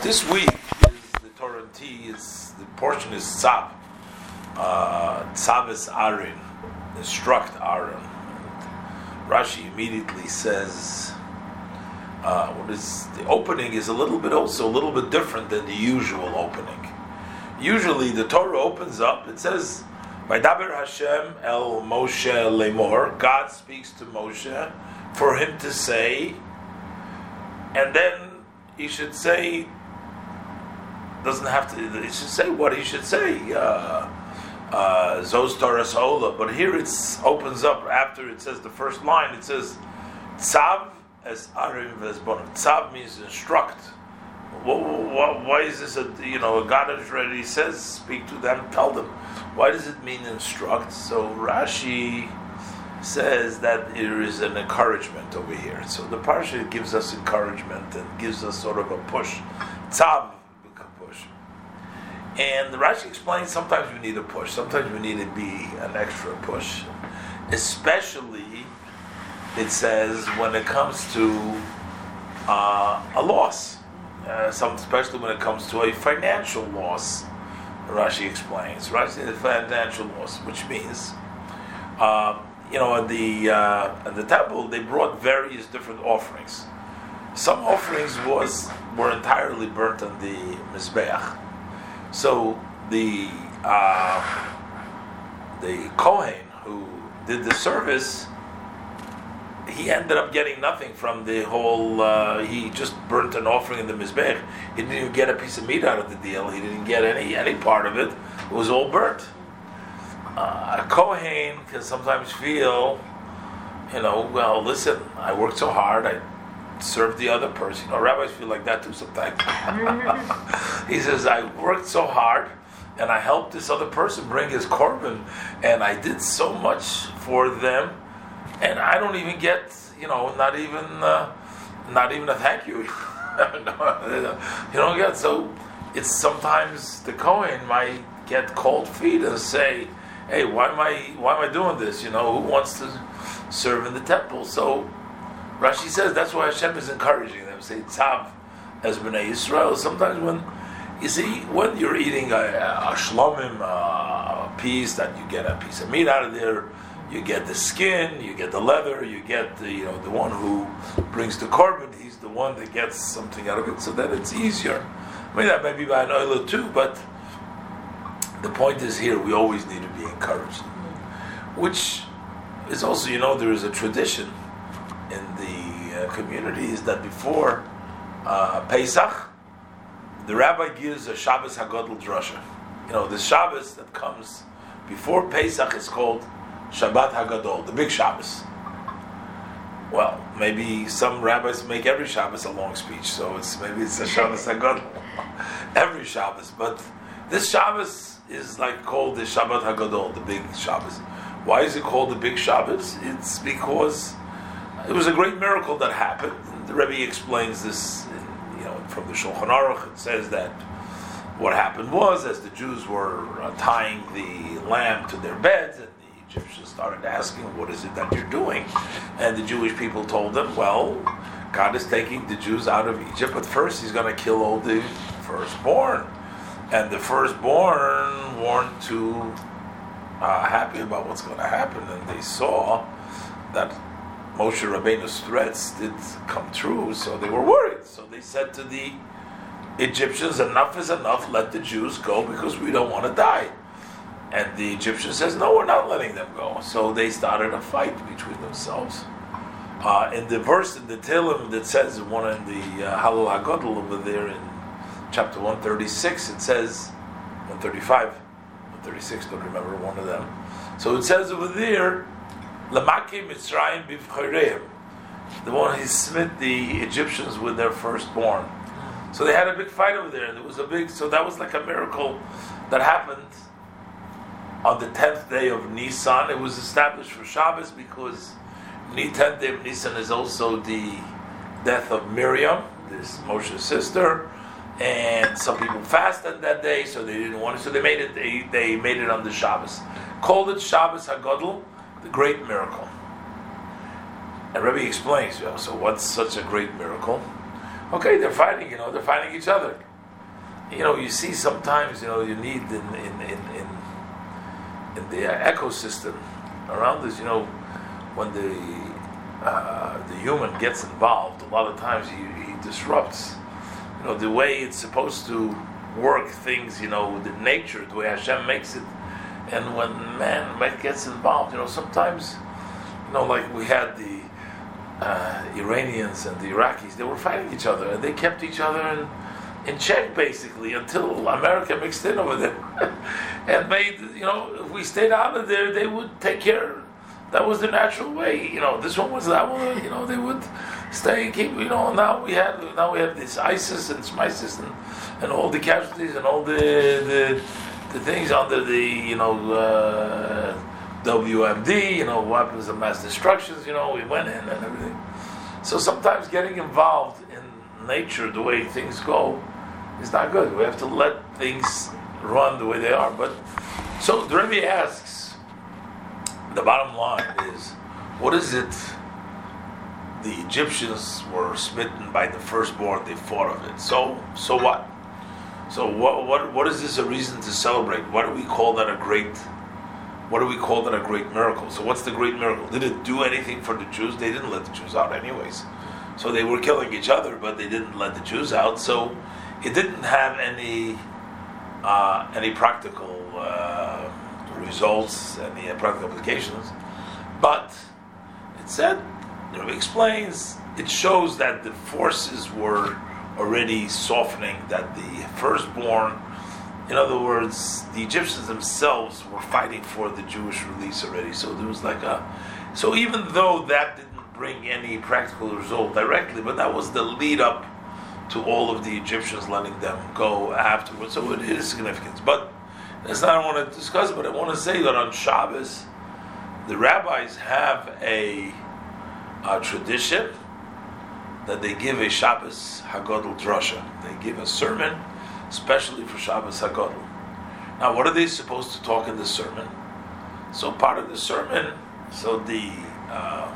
This week is the Torah T. Is the portion is Tzav. Uh, Aaron. Instruct Aaron. Rashi immediately says, uh, "What is the opening? Is a little bit also a little bit different than the usual opening. Usually, the Torah opens up. It says." Daber Hashem el Moshe lemor. God speaks to Moshe for him to say, and then he should say. Doesn't have to. He should say what he should say. Uh, uh, Zos Torah Ola. But here it opens up after it says the first line. It says Tzav as Arim Vesbonim. Tzav means instruct. Why is this a you know a God already says speak to them, tell them. Why does it mean instruct? So Rashi says that there is an encouragement over here. So the parsha gives us encouragement and gives us sort of a push. Tzav. And the Rashi explains sometimes we need a push, sometimes we need to be an extra push. Especially, it says, when it comes to uh, a loss, uh, some, especially when it comes to a financial loss. Rashi explains. Rashi the financial loss, which means, uh, you know, at the uh, the temple they brought various different offerings. Some offerings was were entirely burnt on the mizbeach. So the uh, the kohen who did the service, he ended up getting nothing from the whole. Uh, he just burnt an offering in the mizbeach. He didn't even get a piece of meat out of the deal. He didn't get any any part of it. It was all burnt. Uh, a kohen can sometimes feel, you know, well, listen, I worked so hard. I served the other person. You know, rabbis feel like that too sometimes. he says, I worked so hard and I helped this other person bring his korban, and I did so much for them, and I don't even get, you know, not even, uh, not even a thank you. you don't get so. It's sometimes the Kohen might get cold feet and say, "Hey, why am I, why am I doing this? You know, who wants to serve in the temple?" So Rashi says that's why Hashem is encouraging them. Say tzav as bnei Yisrael. Sometimes when you see, when you're eating a, a shlomim, a piece that you get a piece of meat out of there, you get the skin, you get the leather, you get the you know the one who brings the korban. He's the one that gets something out of it, so that it's easier. I mean that may be by an oil too, but the point is here we always need to be encouraged, mm-hmm. which is also you know there is a tradition in the uh, communities that before uh, Pesach the rabbi gives a Shabbos Hagadol drasha. You know, the Shabbos that comes before Pesach is called Shabbat Hagadol, the big Shabbos. Well, maybe some rabbis make every Shabbos a long speech, so it's maybe it's a Shabbos Hagadol every Shabbos. But this Shabbos is like called the Shabbat Hagadol, the big Shabbos. Why is it called the big Shabbos? It's because it was a great miracle that happened. The Rebbe explains this you know, from the Shulchan Aruch, it says that what happened was, as the Jews were uh, tying the lamb to their beds, and the Egyptians started asking, "What is it that you're doing?" And the Jewish people told them, "Well, God is taking the Jews out of Egypt, but first He's going to kill all the firstborn." And the firstborn weren't too uh, happy about what's going to happen, and they saw that Moshe Rabbeinu's threats did come true, so they were worried. So they said to the Egyptians, "Enough is enough. Let the Jews go because we don't want to die." And the Egyptian says, "No, we're not letting them go." So they started a fight between themselves. Uh, in the verse in the Tehillim that says one in the uh, Hallel Hagadol over there in chapter one thirty six, it says one thirty five, one thirty six. Don't remember one of them. So it says over there Lamaki Mitzrayim bivchoreim. The one he smote the Egyptians with their firstborn. So they had a big fight over there, it was a big. So that was like a miracle that happened on the tenth day of Nisan. It was established for Shabbos because the tenth day of Nisan is also the death of Miriam, this Moshe's sister, and some people fasted that day, so they didn't want it. So they made it. They, they made it on the Shabbos. Called it Shabbos Hagadol the great miracle. And Rebbe explains, so what's such a great miracle? Okay, they're fighting. You know, they're fighting each other. You know, you see sometimes. You know, you need in in in in, in the ecosystem around us. You know, when the uh, the human gets involved, a lot of times he, he disrupts. You know, the way it's supposed to work things. You know, the nature, the way Hashem makes it, and when man gets involved, you know, sometimes, you know, like we had the uh, Iranians and the Iraqis, they were fighting each other, and they kept each other in, in check basically until America mixed in over there and made, you know, if we stayed out of there, they would take care. That was the natural way, you know. This one was that one, you know. They would stay and keep, you know. Now we have now we have this ISIS and SMISIS and, and all the casualties and all the the, the things under the you know. Uh, WMD, you know, weapons of mass destructions, you know, we went in and everything. So sometimes getting involved in nature, the way things go, is not good. We have to let things run the way they are. But so the Rebbe asks, the bottom line is, what is it? The Egyptians were smitten by the firstborn; they fought of it. So, so what? So what? What? What is this a reason to celebrate? Why do we call that a great? What do we call that a great miracle? So what's the great miracle? Did it do anything for the Jews? They didn't let the Jews out anyways. So they were killing each other, but they didn't let the Jews out. So it didn't have any uh, any practical uh, results, any practical applications. But it said, it explains, it shows that the forces were already softening, that the firstborn in other words, the Egyptians themselves were fighting for the Jewish release already. So there was like a. So even though that didn't bring any practical result directly, but that was the lead up to all of the Egyptians letting them go afterwards. So it is significant. But that's not I want to discuss, it, but I want to say that on Shabbos, the rabbis have a, a tradition that they give a Shabbos Hagadol Drasha. They give a sermon especially for Shabbos Hagadol. Now, what are they supposed to talk in the sermon? So, part of the sermon, so the uh,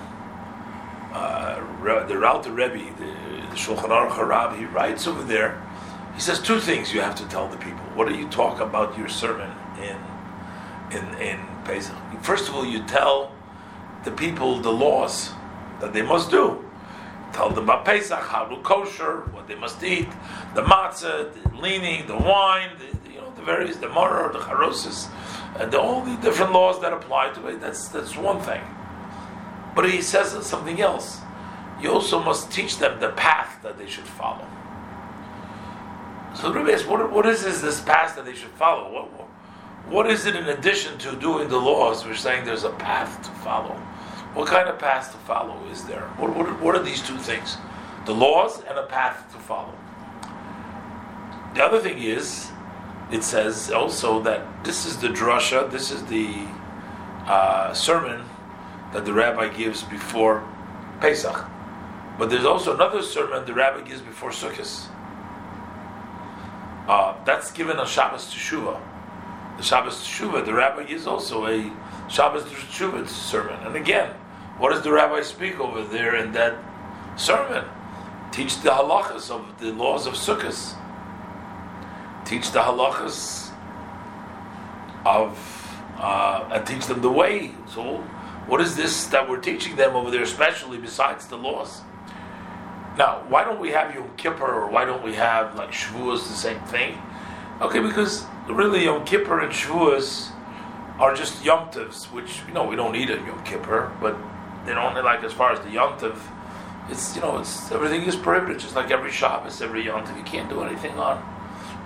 uh, the Alter Rebbe, the, the Shulchan Aruch Harab, he writes over there. He says two things you have to tell the people. What do you talk about your sermon in in in Pesach? First of all, you tell the people the laws that they must do tell them about Pesach, how to kosher, what they must eat, the matzah, the leaning, the wine, the, you know, the various, the maror, the charosis, and the, all the different laws that apply to it. That's that's one thing. But he says something else. You also must teach them the path that they should follow. So the Rebbe asks, what, what is this, this path that they should follow? What, what is it in addition to doing the laws? We're saying there's a path to follow. What kind of path to follow is there? What, what, what are these two things? The laws and a path to follow. The other thing is, it says also that this is the drasha, this is the uh, sermon that the rabbi gives before Pesach. But there's also another sermon the rabbi gives before Sukkot. Uh, that's given on Shabbos Teshuvah. The Shabbos Teshuvah, the rabbi gives also a Shabbos Teshuvah sermon. And again, what does the rabbi speak over there in that sermon? Teach the halachas of the laws of Sukkot. Teach the halachas of uh, and teach them the way. So, what is this that we're teaching them over there, especially besides the laws? Now, why don't we have Yom Kippur or why don't we have like Shavuos the same thing? Okay, because really Yom Kippur and Shavuos are just Yom Tovs, which you know we don't need a Yom Kippur, but they don't like as far as the yontiv. It's you know it's everything is prohibited, just like every Shabbos, every yontiv. You can't do anything on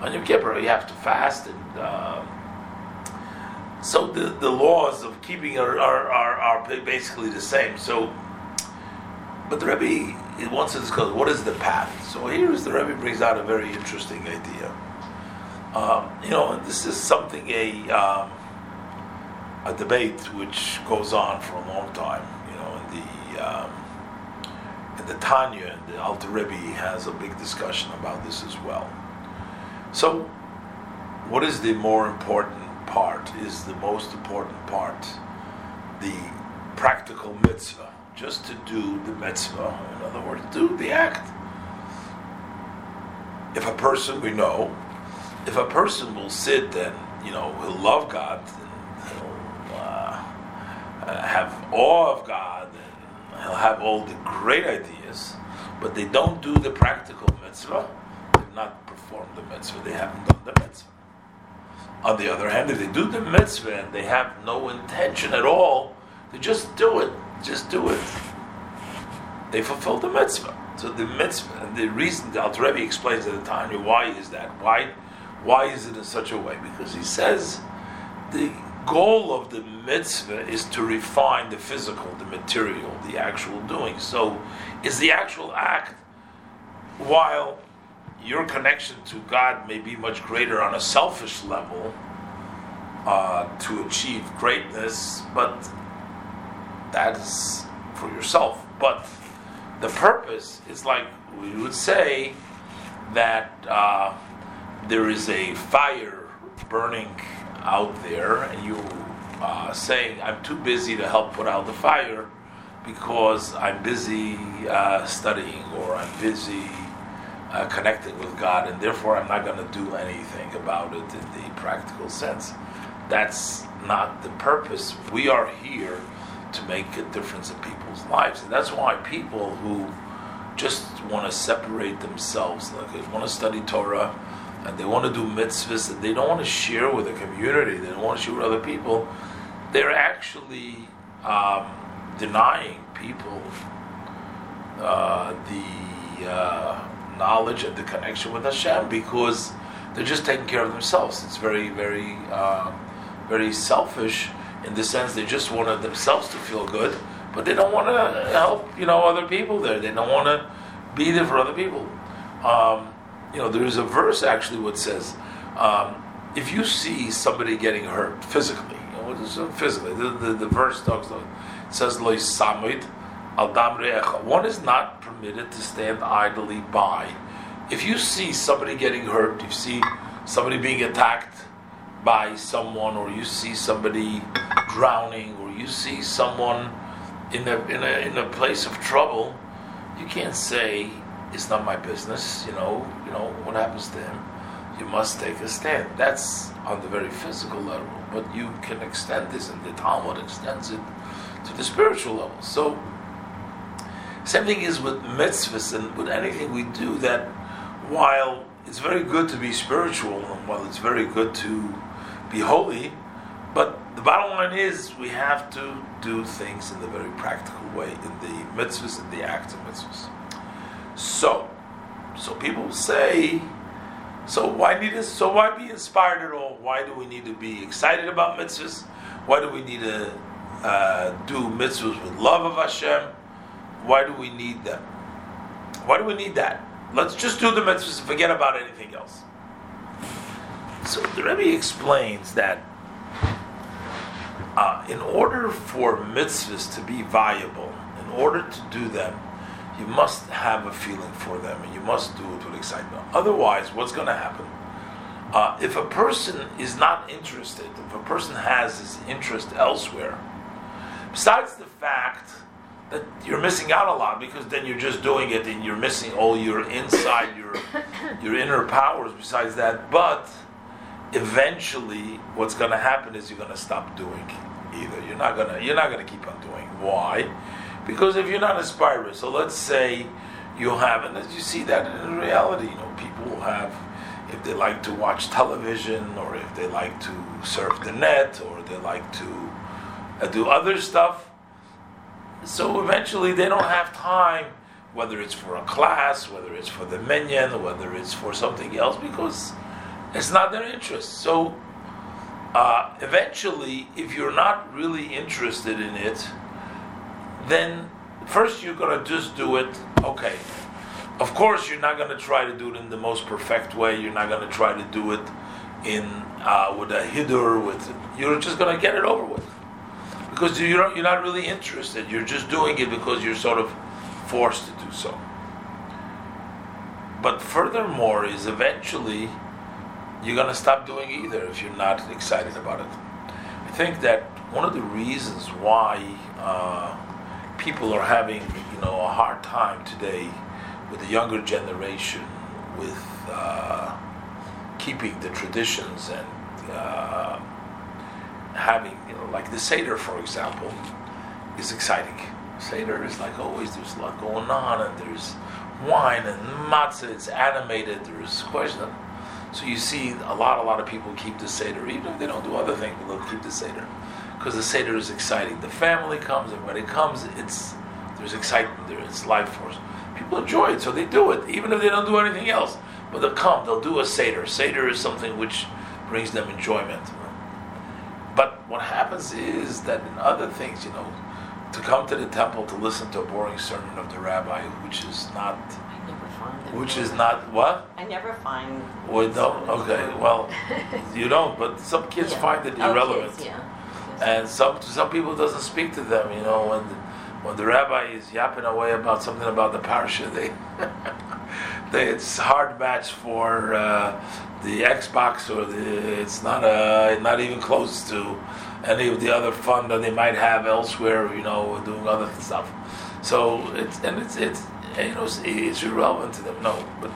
on Yom Kippur. You have to fast, and uh, so the the laws of keeping are, are are, are basically the same. So, but the Rebbe wants to discuss what is the path. So here is the Rebbe brings out a very interesting idea. Um, you know, this is something a um, a debate which goes on for a long time um, the Tanya, the Alter Rebbe has a big discussion about this as well. So, what is the more important part? Is the most important part the practical mitzvah? Just to do the mitzvah, in other words, do the act. if a person we know, if a person will sit and you know he'll love God, and he'll uh, have awe of God, and he'll have all the great ideas, but they don't do the practical mitzvah, they've not performed the mitzvah, they haven't done the mitzvah. On the other hand, if they do the mitzvah and they have no intention at all, they just do it, just do it. They fulfill the mitzvah. So the mitzvah, and the reason the Alter Rebbe explains at the time why is that? Why, why is it in such a way? Because he says the goal of the mitzvah is to refine the physical, the material, the actual doing. So, is the actual act, while your connection to God may be much greater on a selfish level uh, to achieve greatness, but that is for yourself. But the purpose is like we would say that uh, there is a fire burning out there, and you uh, saying, I'm too busy to help put out the fire because I'm busy uh, studying or I'm busy uh, connecting with God, and therefore I'm not going to do anything about it in the practical sense. That's not the purpose. We are here to make a difference in people's lives. And that's why people who just want to separate themselves, like they want to study Torah and they want to do mitzvahs, and they don't want to share with the community, they don't want to share with other people, they're actually um, denying people uh, the uh, knowledge and the connection with Hashem because they're just taking care of themselves. It's very, very, uh, very selfish in the sense they just wanted themselves to feel good, but they don't want to help you know other people there. They don't want to be there for other people. Um, you know, there is a verse actually what says, um, if you see somebody getting hurt physically, you know, physically? The, the, the verse talks about it says One is not permitted to stand idly by. If you see somebody getting hurt, you see somebody being attacked by someone, or you see somebody drowning, or you see someone in a, in a, in a place of trouble, you can't say, it's not my business, you know, you know, what happens to him. You must take a stand. That's on the very physical level, but you can extend this, and the Talmud extends it to the spiritual level. So, same thing is with mitzvahs and with anything we do that while it's very good to be spiritual and while it's very good to be holy, but the bottom line is we have to do things in the very practical way, in the mitzvahs, in the acts of mitzvahs. So, so people say, so why need this? So why be inspired at all? Why do we need to be excited about mitzvahs? Why do we need to uh, do mitzvahs with love of Hashem? Why do we need them? Why do we need that? Let's just do the mitzvahs and forget about anything else. So the Rebbe explains that uh, in order for mitzvahs to be viable, in order to do them, you must have a feeling for them and you must do it with excitement. Otherwise, what's going to happen? Uh, if a person is not interested, if a person has his interest elsewhere, besides the fact that you're missing out a lot because then you're just doing it and you're missing all your inside, your your inner powers. Besides that, but eventually what's going to happen is you're going to stop doing either you're not going to you're not going to keep on doing why because if you're not inspired so let's say you have and as you see that in reality you know people have if they like to watch television or if they like to surf the net or they like to uh, do other stuff so eventually they don't have time whether it's for a class whether it's for the minyan whether it's for something else because it's not their interest. So uh, eventually, if you're not really interested in it, then first you're going to just do it. Okay. Of course, you're not going to try to do it in the most perfect way. You're not going to try to do it in uh, with a hidur. With you're just going to get it over with because you're you're not really interested. You're just doing it because you're sort of forced to do so. But furthermore, is eventually you're going to stop doing either if you're not excited about it. I think that one of the reasons why uh, people are having you know a hard time today with the younger generation with uh, keeping the traditions and uh, having, you know, like the Seder, for example, is exciting. Seder is like always, there's a lot going on, and there's wine and matzah, it's animated, there's question. So you see a lot, a lot of people keep the Seder, even if they don't do other things, but they'll keep the Seder. Because the Seder is exciting. The family comes, and when it comes, it's there's excitement there, it's life force. People enjoy it, so they do it, even if they don't do anything else. But they'll come, they'll do a Seder. Seder is something which brings them enjoyment. But what happens is that in other things, you know, to come to the temple to listen to a boring sermon of the rabbi, which is not, which is not what? I never find. Well, no, okay, well, you don't, but some kids Yeah. find it Oh, irrelevant, kids, yeah. And some some people doesn't speak to them. You know, when the, when the rabbi is yapping away about something about the parsha, they, they it's hard match for uh, the Xbox or the it's not a not even close to any of the other fun that they might have elsewhere. You know, doing other stuff. So it's and it's it's you know it's, it's irrelevant to them. No, but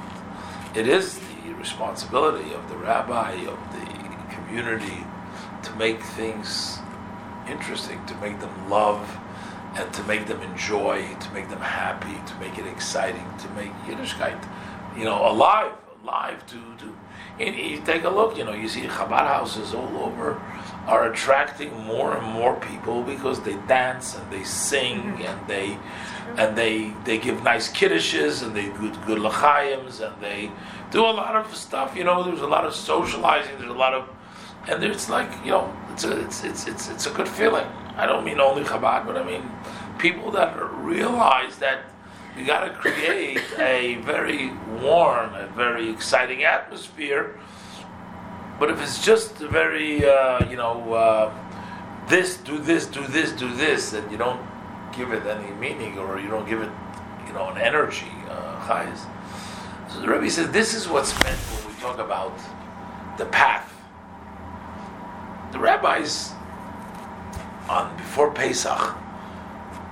it is the responsibility of the rabbi of the community to make things interesting, to make them love, and to make them enjoy, to make them happy, to make it exciting, to make Yiddishkeit, you know, alive, alive. To to and you take a look, you know, you see Chabad houses all over are attracting more and more people because they dance and they sing mm-hmm. and they and they they give nice kiddushes and they good good lachayims and they do a lot of stuff. You know, there's a lot of socializing. There's a lot of and it's like you know, it's a it's it's it's, it's a good feeling. I don't mean only Chabad, but I mean people that realize that you got to create a very warm, a very exciting atmosphere. But if it's just a very uh, you know uh, this do this do this do this, and you don't give it any meaning or you don't give it you know an energy, uh, chayes. So the Rebbe says this is what's meant when we talk about the path. Rabbis on before Pesach,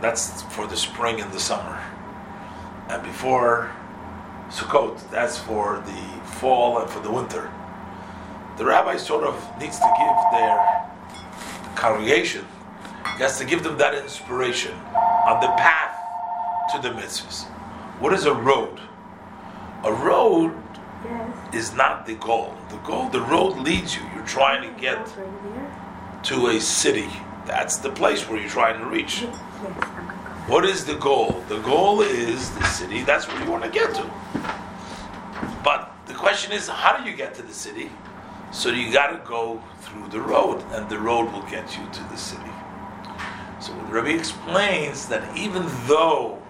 that's for the spring and the summer, and before Sukkot, that's for the fall and for the winter. The rabbi sort of needs to give their congregation, he has to give them that inspiration on the path to the mitzvahs. What is a road? A road is not the goal. The goal, the road leads you. You're trying to get to a city. That's the place where you're trying to reach. What is the goal? The goal is the city. That's where you want to get to. But the question is, how do you get to the city? So you got to go through the road, and the road will get you to the city. So the Rebbe explains that even though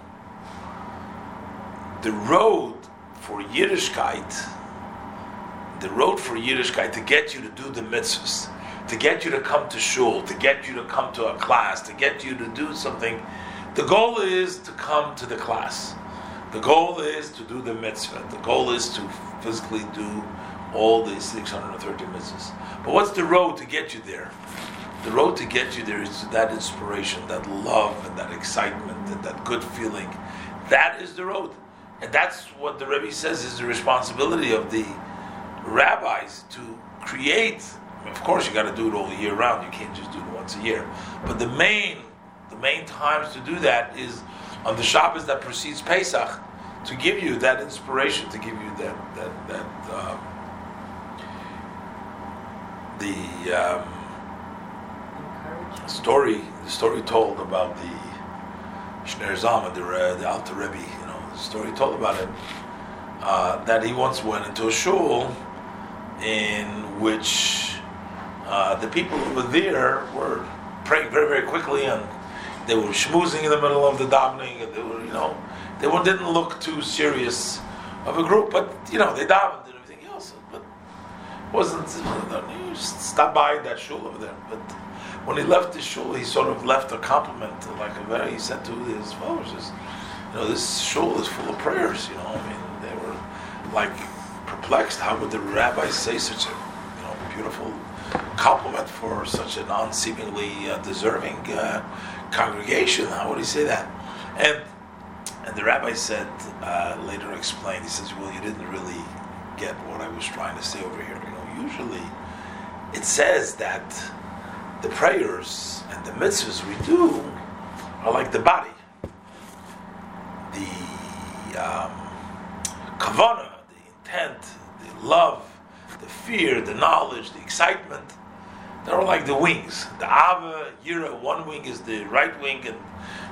the road for Yiddishkeit, the road for Yiddishkeit to get you to do the mitzvahs, to get you to come to shul, to get you to come to a class, to get you to do something, the goal is to come to the class. The goal is to do the mitzvah. The goal is to physically do all the 630 mitzvahs. But what's the road to get you there? The road to get you there is that inspiration, that love, and that excitement, and that good feeling. That is the road. And that's what the Rebbe says is the responsibility of the rabbis to create. Of course, you got to do it all year round. You can't just do it once a year. But the main, the main times to do that is on the Shabbos that precedes Pesach, to give you that inspiration, to give you that that that um, the um, story, the story told about the Schneur Zalman, the, Re- the Alter Rebbe, you know, the story told about him uh, that he once went into a shul in which uh, the people who were there were praying very, very quickly and they were schmoozing in the middle of the davening and they were, you know, they were, didn't look too serious of a group, but, you know, they davened and everything else. But wasn't, just stopped by that shul over there. But when he left the shul, he sort of left a compliment, like a very, he said to his followers, you know, this shul is full of prayers, you know, I mean, they were like perplexed. How would the rabbi say such a, you know, beautiful compliment for such an unseemingly uh, deserving uh, congregation? How would he say that? And And the rabbi said, uh, later explained, he says, well, you didn't really get what I was trying to say over here. You know, usually it says that the prayers and the mitzvahs we do are like the body. The um, kavana, the intent, love, the fear, the knowledge, the excitement, they're all like the wings. The ava, yira, one wing is the right wing, and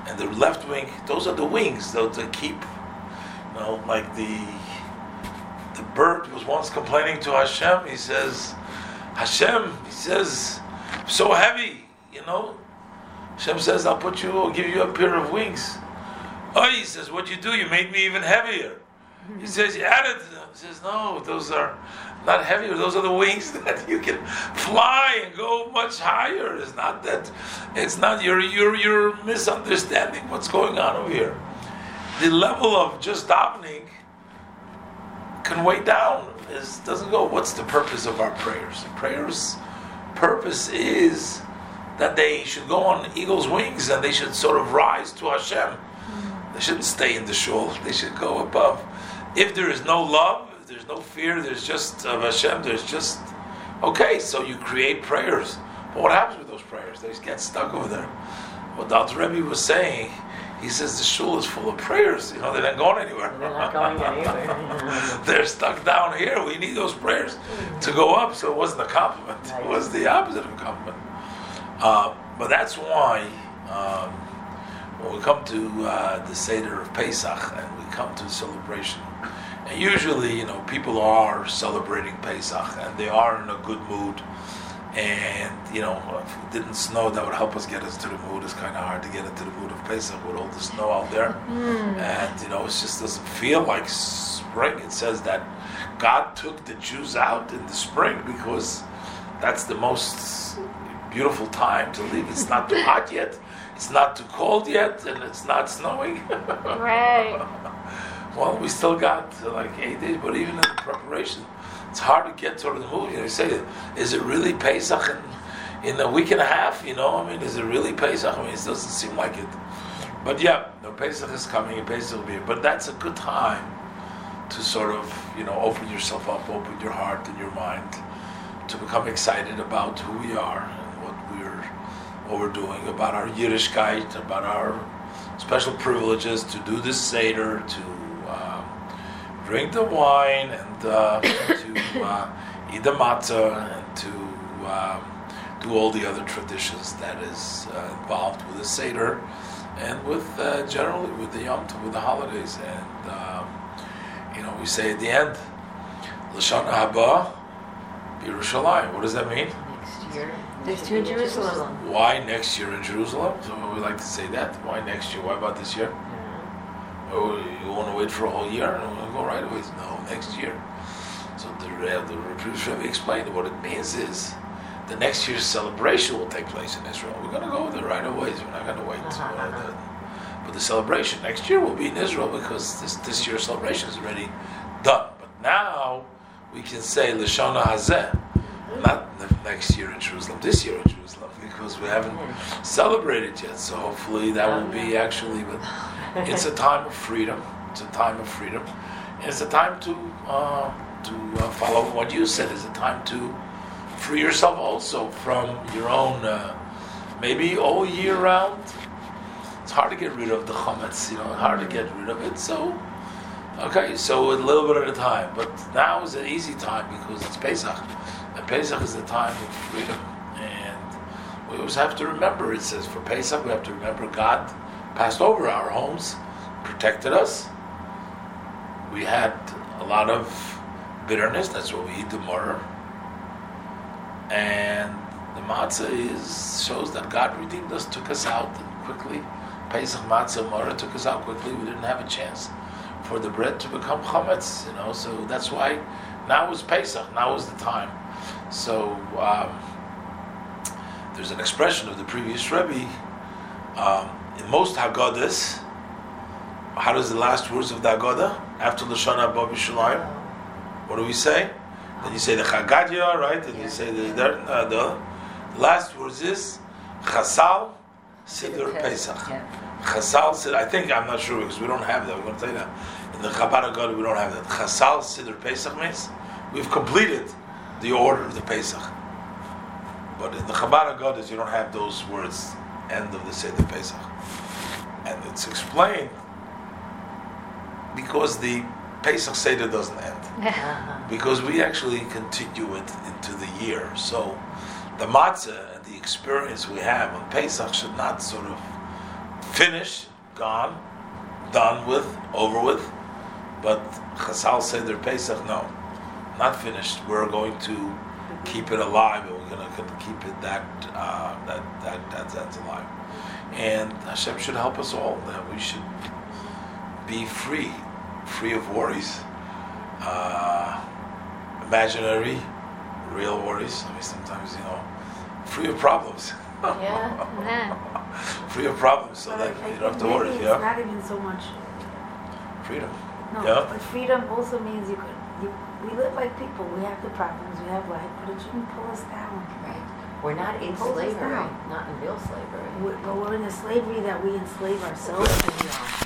and the left wing. Those are the wings, though, to keep, you know, like the the bird was once complaining to Hashem. He says, Hashem, he says, so heavy, you know. Hashem says, I'll put you, I'll give you a pair of wings. Oh, he says, what you do? You made me even heavier. He says, you added. He says, no, those are not heavier. Those are the wings that you can fly and go much higher. It's not that. It's not. You're you're you're misunderstanding what's going on over here. The level of just davening can weigh down. It doesn't go. What's the purpose of our prayers? The Prayers' purpose is that they should go on eagle's wings and they should sort of rise to Hashem. They shouldn't stay in the shul. They should go above. If there is no love, there's no fear, there's just of Hashem. There's just okay. So you create prayers. But what happens with those prayers? They just get stuck over there. What Dr. Rebbe was saying he says the shul is full of prayers. You know, they're not going anywhere. They're not going anywhere. they're stuck down here. We need those prayers to go up. So it wasn't a compliment. It was the opposite of a compliment. Uh, but that's why um, when we come to uh, the Seder of Pesach and we come to the celebration, and usually, you know, people are celebrating Pesach and they are in a good mood and you know, if it didn't snow, that would help us get into the mood. It's kind of hard to get into the mood of Pesach with all the snow out there, mm. and you know, it just doesn't feel like spring. It says that God took the Jews out in the spring because that's the most beautiful time to leave. It's not too hot yet, it's not too cold yet, and it's not snowing. right. Well, we still got like eight days, but even in the preparation it's hard to get sort of the movie. You, know, you say, is it really Pesach in, in a week and a half? You know, I mean, is it really Pesach? I mean, it doesn't seem like it. But yeah, no, Pesach is coming and Pesach will be here. But that's a good time to sort of, you know, open yourself up, open your heart and your mind to become excited about who we are and what we're, what we're doing, about our Yiddishkeit, about our special privileges to do this Seder, to drink the wine and uh, to uh, eat the matzah and to um, do all the other traditions that is uh, involved with the Seder and with uh, generally with the Yom Tov, with the holidays. And um, you know, we say at the end, Lashana Haba, Yerushalayim. What does that mean? Next year. Next year in Jerusalem. Why next year in Jerusalem? So we like to say that. Why next year? Why about this year? Oh, you want to wait for a whole year? Go right away. No, next year. So the uh, the Rebbe explained what it means is the next year's celebration will take place in Israel. We're going to go there right away. We're not going to wait. Uh-huh. uh-huh. but the celebration next year will be in Israel because this this year's celebration is already done. But now we can say Lashana Hazeh, not next year in Jerusalem, this year in Jerusalem, because we haven't celebrated yet. So hopefully that will be uh-huh. actually. But it's a time of freedom. It's a time of freedom. It's a time to uh, to uh, follow what you said. It's a time to free yourself also from your own, uh, maybe all year round. It's hard to get rid of the chametz, you know, hard to get rid of it. So, okay, so a little bit at a time. But now is an easy time because it's Pesach. And Pesach is the time of freedom. And we always have to remember, it says for Pesach, we have to remember God passed over our homes, protected us. We had a lot of bitterness. That's what we eat the maror. And the matzah is shows that God redeemed us, took us out quickly. Pesach matzah maror took us out quickly. We didn't have a chance for the bread to become chametz. You know, so that's why now is Pesach. Now is the time. So um, there's an expression of the previous Rebbe. Um, in most Haggadahs, how does the last words of the Haggadah after Lashon Haba B'Shalayim? What do we say? Then you say the Chad Gadya, right? And you say the, uh, the last words is Chasal Siddur Pesach. Chasal said, I think, I'm not sure because we don't have that. We're going to tell you that. In the Chabad God, we don't have that. Chasal Siddur Pesach means we've completed the order of the Pesach. But in the Chabad God, you don't have those words, end of the Seder Pesach. And it's explained because the Pesach Seder doesn't end. Uh-huh. Because we actually continue it into the year. So the matzah and the experience we have on Pesach should not sort of finish, gone, done with, over with. But Chasal Seder Pesach, no, not finished. We're going to keep it alive, and we're going to keep it that uh, that that that that's alive. And Hashem should help us all that we should be free, free of worries, uh, imaginary, real worries. I mean, sometimes you know, free of problems. Yeah. Yeah. free of problems, so But that I- I you don't have to worry. maybe Yeah, It's not even so much. freedom. No, Yeah. but freedom also means you could. You, we live like people. We have the problems. We have life, but it shouldn't pull us down. Right. We're not in slavery, down. not in real slavery. We, but we're in a slavery that we enslave ourselves. Yeah.